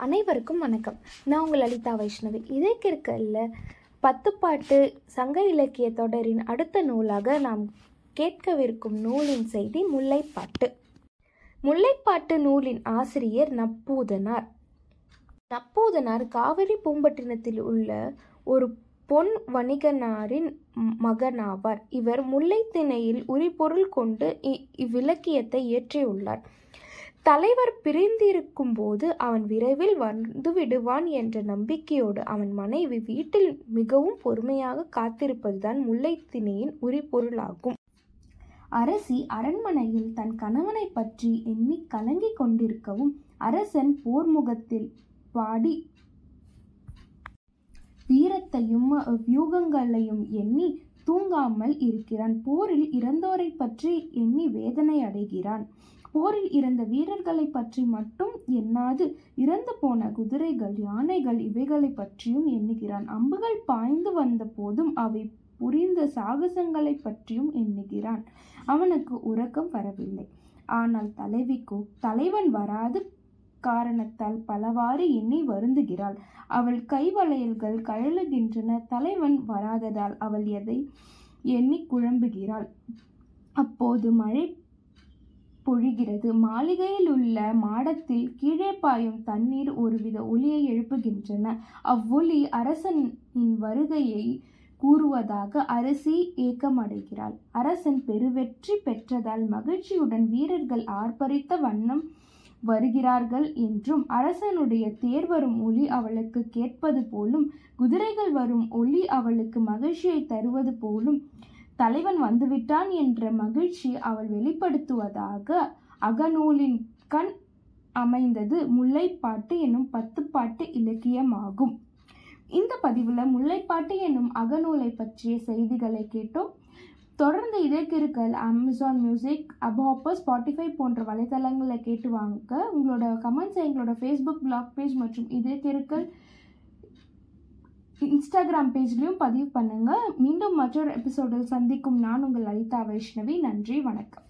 அனைவருக்கும் வணக்கம். நான் உங்கள் லலிதா வைஷ்ணவி. இதற்கிற்கல்ல பத்துப்பாட்டு சங்க இலக்கிய தொடரின் அடுத்த நூலாக நாம் கேட்கவிருக்கும் நூலின் செய்தி முல்லைப்பாட்டு. முல்லைப்பாட்டு நூலின் ஆசிரியர் நப்பூதனார். நப்பூதனார் காவிரி பூம்பட்டினத்தில் உள்ள ஒரு பொன் வணிகனாரின் மகனாவார். இவர் முல்லைத்திணையில் உரிபொருள் கொண்டு இ- இவ்விலக்கியத்தை இயற்றியுள்ளார். தலைவர் பிரிந்திருக்கும் போது அவன் விரைவில் வந்து விடுவான் என்ற நம்பிக்கையோடு அவன் மனைவி வீட்டில் மிகவும் பொறுமையாக காத்திருப்பதுதான் முல்லைத்திணையின் உரிபொருளாகும் அரசி அரண்மனையில் தன் கணவனை பற்றி எண்ணி கலங்கிக் கொண்டிருக்கவும் அரசன் போர்முகத்தில் பாடி வீரத்தையும் வியூகங்களையும் எண்ணி தூங்காமல் இருக்கிறான். போரில் இறந்தோரை பற்றி எண்ணி வேதனை அடைகிறான். போரில் இறந்த வீரர்களை பற்றி மட்டும் எண்ணாது இறந்து போன குதிரைகள் யானைகள் இவைகளை பற்றியும் எண்ணுகிறான். அம்புகள் பாய்ந்து வந்த போதும் அவை புரிந்த சாகசங்களை பற்றியும் எண்ணுகிறான். அவனுக்கு உறக்கம் வரவில்லை. ஆனால் தலைவிக்கோ தலைவன் வராது காரணத்தால் பலவாறு எண்ணி வருந்துகிறாள். அவள் கைவளையல்கள் கழலுகின்றன தலைவன் வராததால் அவள் எதை எண்ணி குழம்புகிறாள். அப்போது மழை பொழிகிறது. மாளிகையில் உள்ள மாடத்தில் கீழே பாயும் தண்ணீர் ஒருவித ஒளியை எழுப்புகின்றன. அவ்வொளி அரசனின் வருகையை கூறுவதாக அரசி ஏக்கமடைகிறாள். அரசன் பெருவெற்றி பெற்றதால் மகிழ்ச்சியுடன் வீரர்கள் ஆர்ப்பரித்த வண்ணம் வருகிறார்கள் என்றும் அரசனுடைய தேர் வரும் ஒளி அவளுக்கு கேட்பது போலும் குதிரைகள் வரும் ஒளி அவளுக்கு மகிழ்ச்சியை தருவது போலும் தலைவன் வந்துவிட்டான் என்ற மகிழ்ச்சி அவள் வெளிப்படுத்துவதாக அகநூலின் கண் அமைந்தது முல்லைப்பாட்டு என்னும் பத்துப்பாட்டு இலக்கியமாகும். இந்த பதிவில் முல்லைப்பாட்டு என்னும் அகநூலை பற்றிய செய்திகளை கேட்டோம். தொடர்ந்து இதற்கிருக்கல் அமேசான் மியூசிக் அபாப்பர் ஸ்பாட்டிஃபை போன்ற வலைத்தளங்களில் கேட்டு வாங்க. உங்களோட கமெண்ட்ஸை எங்களோட ஃபேஸ்புக் பிளாக் பேஜ் மற்றும் இதற்கிருக்கல் இன்ஸ்டாகிராம் பேஜ்லையும் பதிவு பண்ணுங்கள் மீண்டும் மற்றொரு எபிசோடில் சந்திக்கும் நான் உங்கள் லலிதா வைஷ்ணவி. நன்றி வணக்கம்.